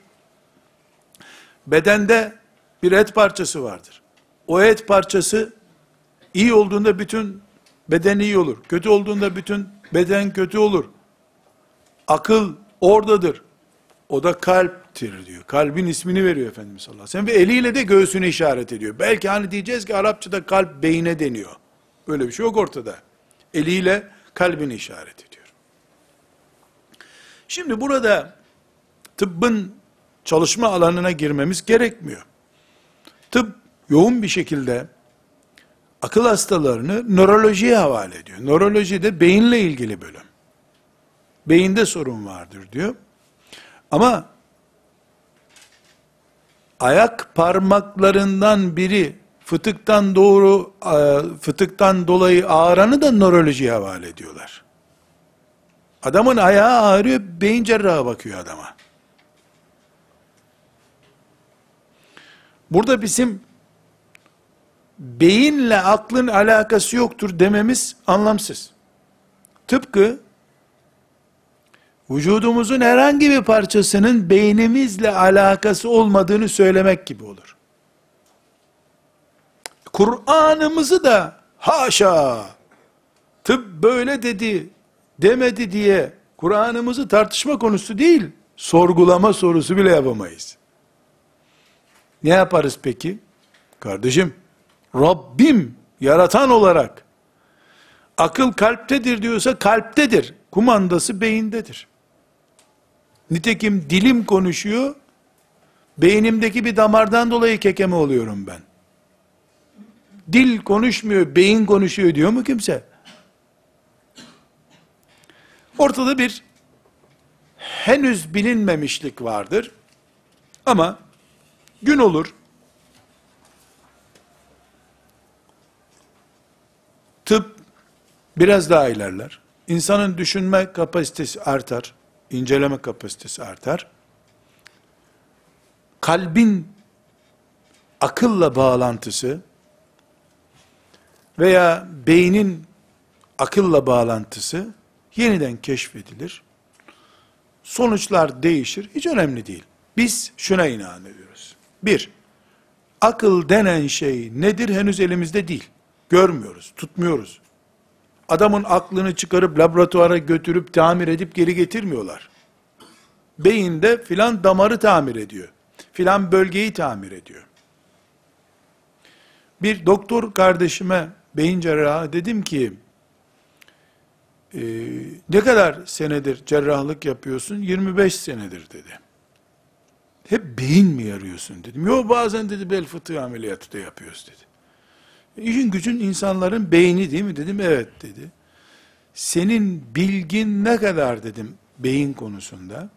Bedende bir et parçası vardır. O et parçası iyi olduğunda bütün beden iyi olur. Kötü olduğunda bütün beden kötü olur. Akıl oradadır. O da kalptir diyor. Kalbin ismini veriyor Efendimiz sallallahu aleyhi ve sellem. Ve eliyle de göğsünü işaret ediyor. Belki hani diyeceğiz ki Arapçada kalp beyine deniyor. Böyle bir şey yok ortada. Eliyle kalbini işaret ediyor. Şimdi burada tıbbın çalışma alanına girmemiz gerekmiyor. Tıp yoğun bir şekilde akıl hastalarını nörolojiye havale ediyor. Nöroloji de beyinle ilgili bölüm. Beyinde sorun vardır diyor. Ama ayak parmaklarından biri fıtıktan doğru e, fıtıktan dolayı ağranı da nörolojiye havale ediyorlar. Adamın ayağı ağrıyor, beyin cerrahı bakıyor adama. Burada bizim beyinle aklın alakası yoktur dememiz anlamsız. Tıpkı vücudumuzun herhangi bir parçasının beynimizle alakası olmadığını söylemek gibi olur. Kur'an'ımızı da haşa tıp böyle dedi demedi diye Kur'an'ımızı tartışma konusu değil, sorgulama sorusu bile yapamayız. Ne yaparız peki? Kardeşim, Rabbim yaratan olarak akıl kalptedir diyorsa kalptedir. Kumandası beyindedir. Nitekim dilim konuşuyor, beynimdeki bir damardan dolayı kekeme oluyorum ben. Dil konuşmuyor, beyin konuşuyor diyor mu kimse? Ortada bir henüz bilinmemişlik vardır. Ama gün olur, biraz daha ilerler. İnsanın düşünme kapasitesi artar, inceleme kapasitesi artar. Kalbin akılla bağlantısı veya beynin akılla bağlantısı yeniden keşfedilir. Sonuçlar değişir. Hiç önemli değil. Biz şuna inanıyoruz. Bir, akıl denen şey nedir henüz elimizde değil. Görmüyoruz, tutmuyoruz. Adamın aklını çıkarıp laboratuvara götürüp tamir edip geri getirmiyorlar. Beyinde filan damarı tamir ediyor. Filan bölgeyi tamir ediyor. Bir doktor kardeşime beyin cerrahı dedim ki e, ne kadar senedir cerrahlık yapıyorsun? 25 senedir dedi. Hep beyin mi yarıyorsun dedim. Yok bazen dedi bel fıtığı ameliyatı da yapıyoruz dedi. İşin gücün insanların beyni değil mi dedim. Evet dedi. Senin bilgin ne kadar dedim beyin konusunda.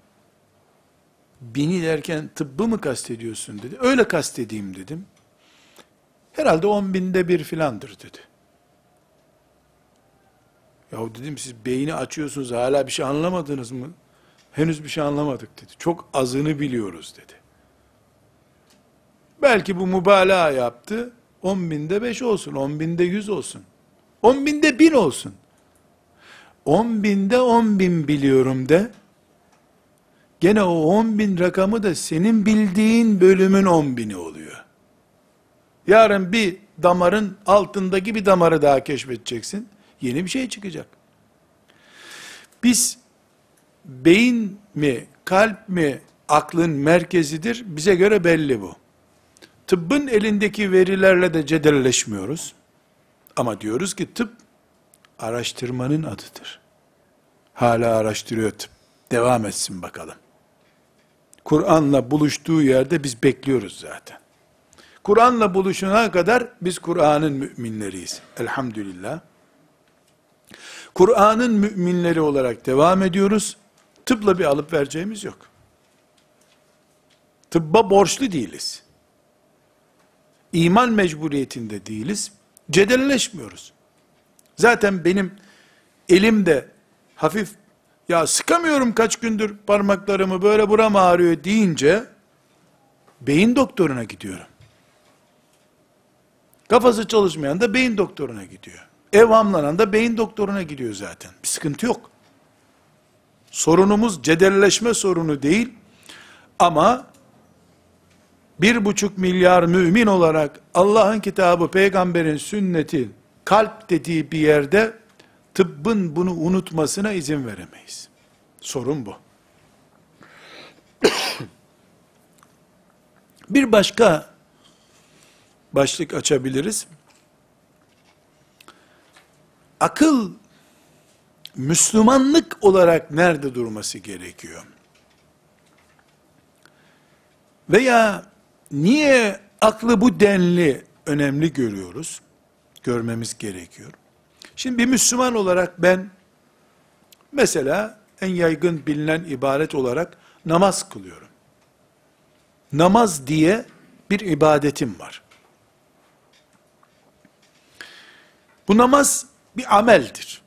Bini derken tıbbı mı kastediyorsun dedi. Öyle kastedeyim dedim. Herhalde on binde bir filandır dedi. Yahu dedim siz beyni açıyorsunuz hala bir şey anlamadınız mı? Henüz bir şey anlamadık dedi. Çok azını biliyoruz dedi. Belki bu mübalağa yaptı. 10 binde 5 olsun, 10 binde 100 olsun. 10 binde 1000 olsun. 10 binde 10 bin biliyorum de. Gene o 10 bin rakamı da senin bildiğin bölümün 10 bini oluyor. Yarın bir damarın altındaki bir damarı daha keşfedeceksin. Yeni bir şey çıkacak. Biz beyin mi, kalp mi aklın merkezidir? Bize göre belli bu. Tıbbın elindeki verilerle de cedelleşmiyoruz. Ama diyoruz ki tıp araştırmanın adıdır. Hala araştırıyor tıp. Devam etsin bakalım. Kur'an'la buluştuğu yerde biz bekliyoruz zaten. Kur'an'la buluşuna kadar biz Kur'an'ın müminleriyiz. Elhamdülillah. Kur'an'ın müminleri olarak devam ediyoruz. Tıpla bir alıp vereceğimiz yok. Tıbba borçlu değiliz. İman mecburiyetinde değiliz. Cedelleşmiyoruz. Zaten benim elimde hafif ya sıkamıyorum kaç gündür parmaklarımı böyle buram ağrıyor deyince beyin doktoruna gidiyorum. Kafası çalışmayan da beyin doktoruna gidiyor. Evhamlanan da beyin doktoruna gidiyor zaten. Bir sıkıntı yok. Sorunumuz cedelleşme sorunu değil. Ama bir buçuk milyar mümin olarak Allah'ın kitabı, peygamberin sünneti, kalp dediği bir yerde tıbbın bunu unutmasına izin veremeyiz. Sorun bu. bir başka başlık açabiliriz. Akıl Müslümanlık olarak nerede durması gerekiyor? Veya niye aklı bu denli önemli görüyoruz? Görmemiz gerekiyor. Şimdi bir Müslüman olarak ben mesela en yaygın bilinen ibaret olarak namaz kılıyorum. Namaz diye bir ibadetim var. Bu namaz bir ameldir.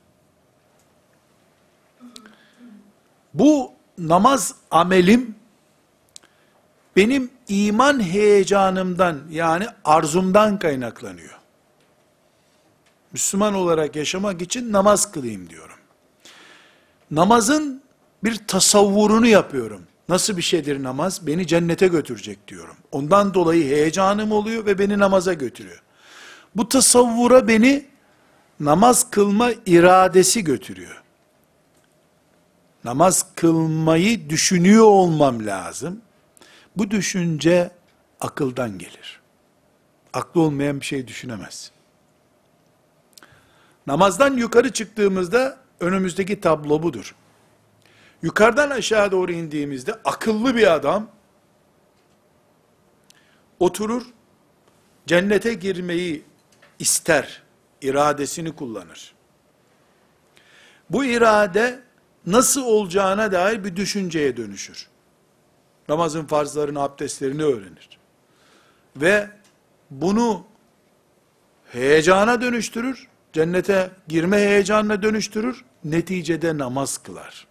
Bu namaz amelim benim iman heyecanımdan yani arzumdan kaynaklanıyor. Müslüman olarak yaşamak için namaz kılayım diyorum. Namazın bir tasavvurunu yapıyorum. Nasıl bir şeydir namaz? Beni cennete götürecek diyorum. Ondan dolayı heyecanım oluyor ve beni namaza götürüyor. Bu tasavvura beni namaz kılma iradesi götürüyor. Namaz kılmayı düşünüyor olmam lazım. Bu düşünce akıldan gelir. Aklı olmayan bir şey düşünemez. Namazdan yukarı çıktığımızda önümüzdeki tablo budur. Yukarıdan aşağı doğru indiğimizde akıllı bir adam oturur, cennete girmeyi ister, iradesini kullanır. Bu irade nasıl olacağına dair bir düşünceye dönüşür. Namazın farzlarını, abdestlerini öğrenir. Ve bunu heyecana dönüştürür cennete girme heyecanına dönüştürür, neticede namaz kılar.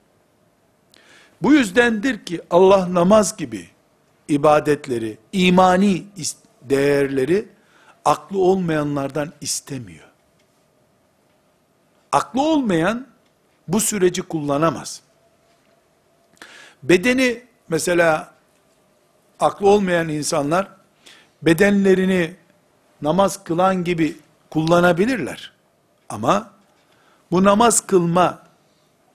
Bu yüzdendir ki Allah namaz gibi ibadetleri, imani değerleri aklı olmayanlardan istemiyor. Aklı olmayan bu süreci kullanamaz. Bedeni mesela aklı olmayan insanlar bedenlerini namaz kılan gibi kullanabilirler. Ama bu namaz kılma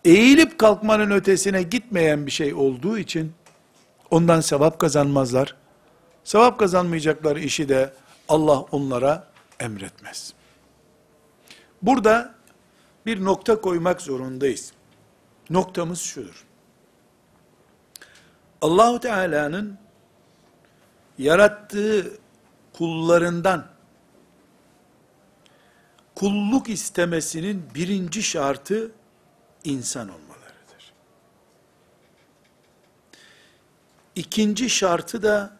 eğilip kalkmanın ötesine gitmeyen bir şey olduğu için ondan sevap kazanmazlar. Sevap kazanmayacakları işi de Allah onlara emretmez. Burada bir nokta koymak zorundayız. Noktamız şudur. Allahu Teala'nın yarattığı kullarından kulluk istemesinin birinci şartı insan olmalarıdır. İkinci şartı da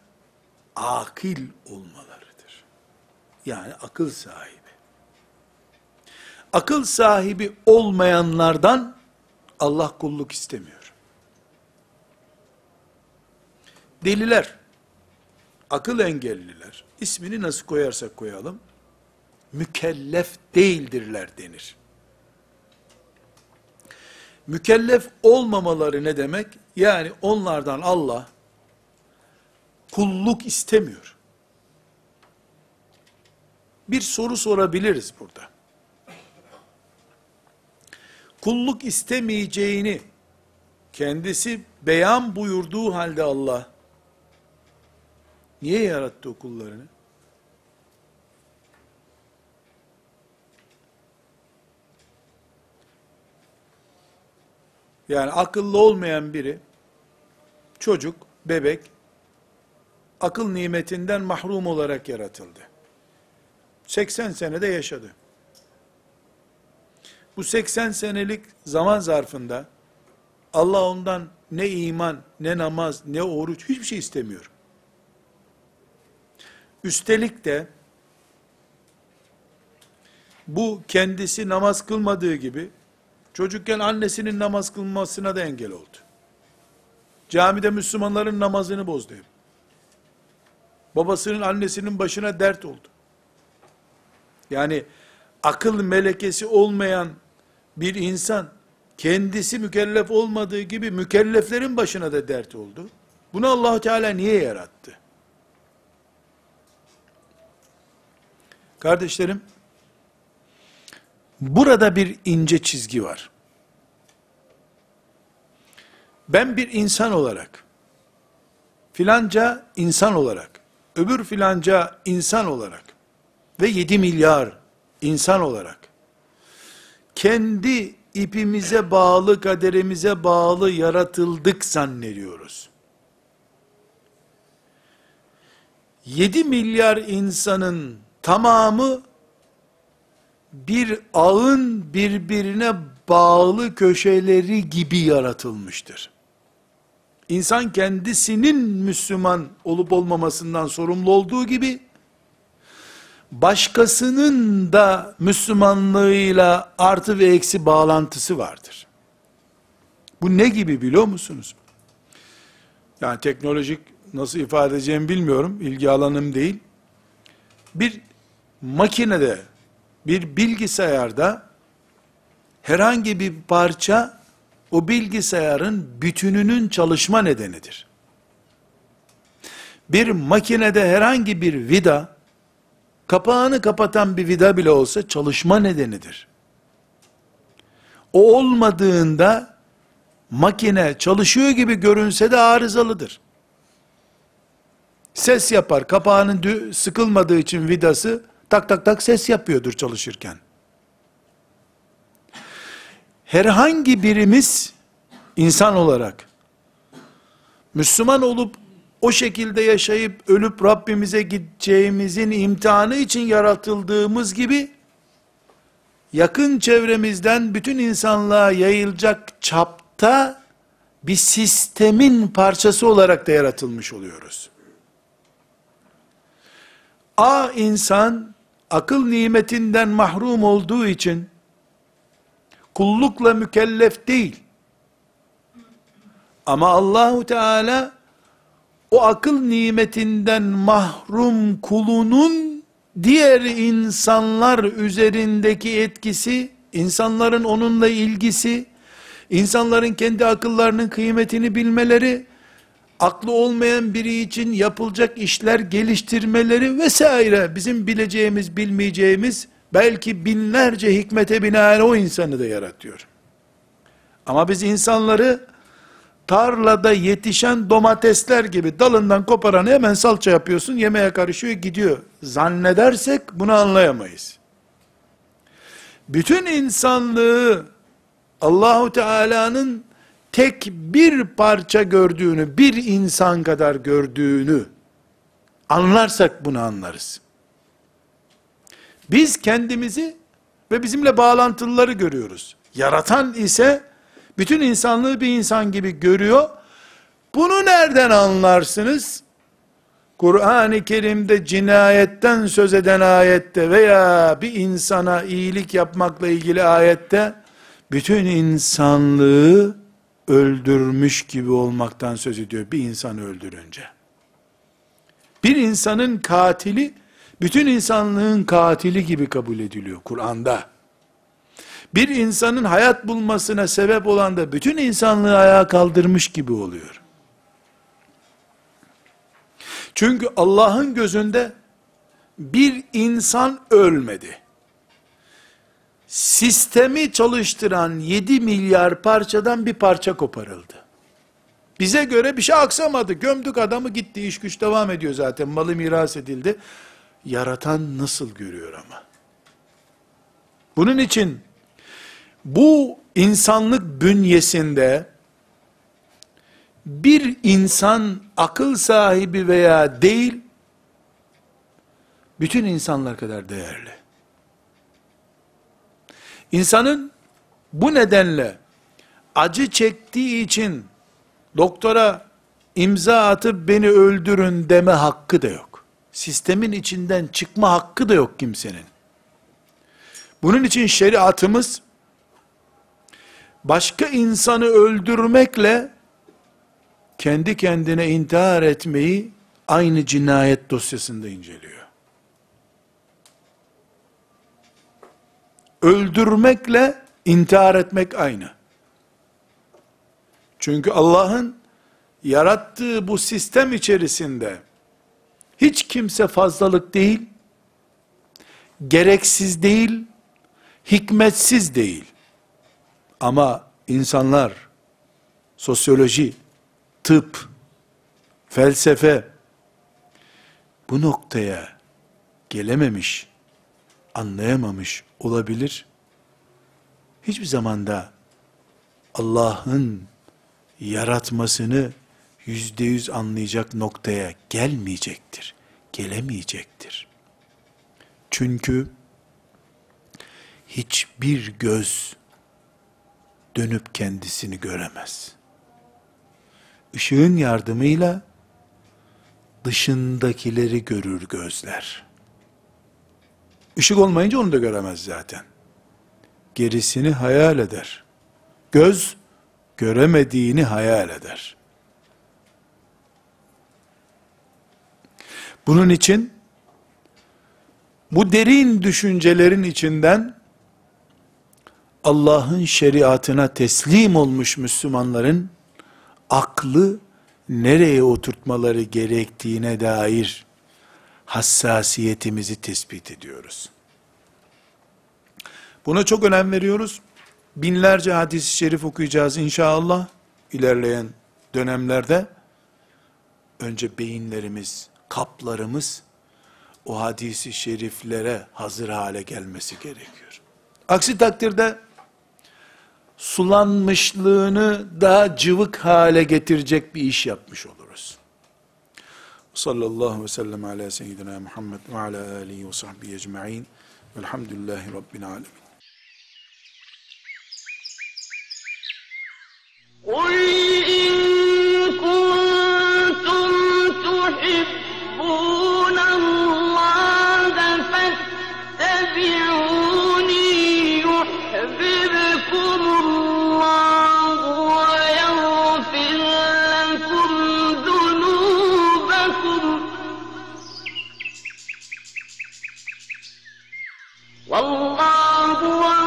akil olmalarıdır. Yani akıl sahibi. Akıl sahibi olmayanlardan Allah kulluk istemiyor. Deliler, akıl engelliler, ismini nasıl koyarsak koyalım, mükellef değildirler denir. Mükellef olmamaları ne demek? Yani onlardan Allah kulluk istemiyor. Bir soru sorabiliriz burada. Kulluk istemeyeceğini kendisi beyan buyurduğu halde Allah niye yarattı o kullarını? Yani akıllı olmayan biri, çocuk, bebek, akıl nimetinden mahrum olarak yaratıldı. 80 senede yaşadı. Bu 80 senelik zaman zarfında Allah ondan ne iman, ne namaz, ne oruç hiçbir şey istemiyor. Üstelik de bu kendisi namaz kılmadığı gibi çocukken annesinin namaz kılmasına da engel oldu. Camide Müslümanların namazını bozdu hep. Babasının annesinin başına dert oldu. Yani akıl melekesi olmayan bir insan kendisi mükellef olmadığı gibi mükelleflerin başına da dert oldu. Bunu Allahu Teala niye yarattı? Kardeşlerim, burada bir ince çizgi var. Ben bir insan olarak, filanca insan olarak, öbür filanca insan olarak ve 7 milyar insan olarak kendi ipimize bağlı, kaderimize bağlı yaratıldık zannediyoruz. 7 milyar insanın tamamı bir ağın birbirine bağlı köşeleri gibi yaratılmıştır. İnsan kendisinin Müslüman olup olmamasından sorumlu olduğu gibi, başkasının da Müslümanlığıyla artı ve eksi bağlantısı vardır. Bu ne gibi biliyor musunuz? Yani teknolojik nasıl ifade edeceğimi bilmiyorum, ilgi alanım değil. Bir makinede, bir bilgisayarda herhangi bir parça o bilgisayarın bütününün çalışma nedenidir. Bir makinede herhangi bir vida kapağını kapatan bir vida bile olsa çalışma nedenidir. O olmadığında makine çalışıyor gibi görünse de arızalıdır. Ses yapar. Kapağının sıkılmadığı için vidası tak tak tak ses yapıyordur çalışırken. Herhangi birimiz insan olarak Müslüman olup o şekilde yaşayıp ölüp Rabbimize gideceğimizin imtihanı için yaratıldığımız gibi yakın çevremizden bütün insanlığa yayılacak çapta bir sistemin parçası olarak da yaratılmış oluyoruz. A insan akıl nimetinden mahrum olduğu için kullukla mükellef değil. Ama Allahu Teala o akıl nimetinden mahrum kulunun diğer insanlar üzerindeki etkisi, insanların onunla ilgisi, insanların kendi akıllarının kıymetini bilmeleri, aklı olmayan biri için yapılacak işler geliştirmeleri vesaire bizim bileceğimiz, bilmeyeceğimiz belki binlerce hikmete binaen o insanı da yaratıyor. Ama biz insanları tarlada yetişen domatesler gibi dalından koparanı hemen salça yapıyorsun, yemeğe karışıyor, gidiyor. Zannedersek bunu anlayamayız. Bütün insanlığı Allahu Teala'nın tek bir parça gördüğünü, bir insan kadar gördüğünü anlarsak bunu anlarız. Biz kendimizi ve bizimle bağlantılıları görüyoruz. Yaratan ise bütün insanlığı bir insan gibi görüyor. Bunu nereden anlarsınız? Kur'an-ı Kerim'de cinayetten söz eden ayette veya bir insana iyilik yapmakla ilgili ayette bütün insanlığı öldürmüş gibi olmaktan söz ediyor bir insanı öldürünce. Bir insanın katili bütün insanlığın katili gibi kabul ediliyor Kur'an'da. Bir insanın hayat bulmasına sebep olan da bütün insanlığı ayağa kaldırmış gibi oluyor. Çünkü Allah'ın gözünde bir insan ölmedi. Sistemi çalıştıran 7 milyar parçadan bir parça koparıldı. Bize göre bir şey aksamadı. Gömdük adamı gitti. iş güç devam ediyor zaten. Malı miras edildi. Yaratan nasıl görüyor ama? Bunun için bu insanlık bünyesinde bir insan akıl sahibi veya değil, bütün insanlar kadar değerli. İnsanın bu nedenle acı çektiği için doktora imza atıp beni öldürün deme hakkı da yok. Sistemin içinden çıkma hakkı da yok kimsenin. Bunun için şeriatımız başka insanı öldürmekle kendi kendine intihar etmeyi aynı cinayet dosyasında inceliyor. Öldürmekle intihar etmek aynı. Çünkü Allah'ın yarattığı bu sistem içerisinde hiç kimse fazlalık değil, gereksiz değil, hikmetsiz değil. Ama insanlar, sosyoloji, tıp, felsefe, bu noktaya gelememiş, anlayamamış olabilir. Hiçbir zamanda Allah'ın yaratmasını yüzde yüz anlayacak noktaya gelmeyecektir. Gelemeyecektir. Çünkü hiçbir göz dönüp kendisini göremez. Işığın yardımıyla dışındakileri görür gözler. Işık olmayınca onu da göremez zaten. Gerisini hayal eder. Göz göremediğini hayal eder. Bunun için bu derin düşüncelerin içinden Allah'ın şeriatına teslim olmuş Müslümanların aklı nereye oturtmaları gerektiğine dair hassasiyetimizi tespit ediyoruz. Buna çok önem veriyoruz. Binlerce hadis-i şerif okuyacağız inşallah ilerleyen dönemlerde. Önce beyinlerimiz, kaplarımız o hadisi şeriflere hazır hale gelmesi gerekiyor. Aksi takdirde sulanmışlığını daha cıvık hale getirecek bir iş yapmış oluruz. Sallallahu aleyhi ve sellem ala seyyidina Muhammed ve ala alihi ve sahbihi ecma'in. Velhamdülillahi Rabbil alemin. قل إن كنتم تحبون والله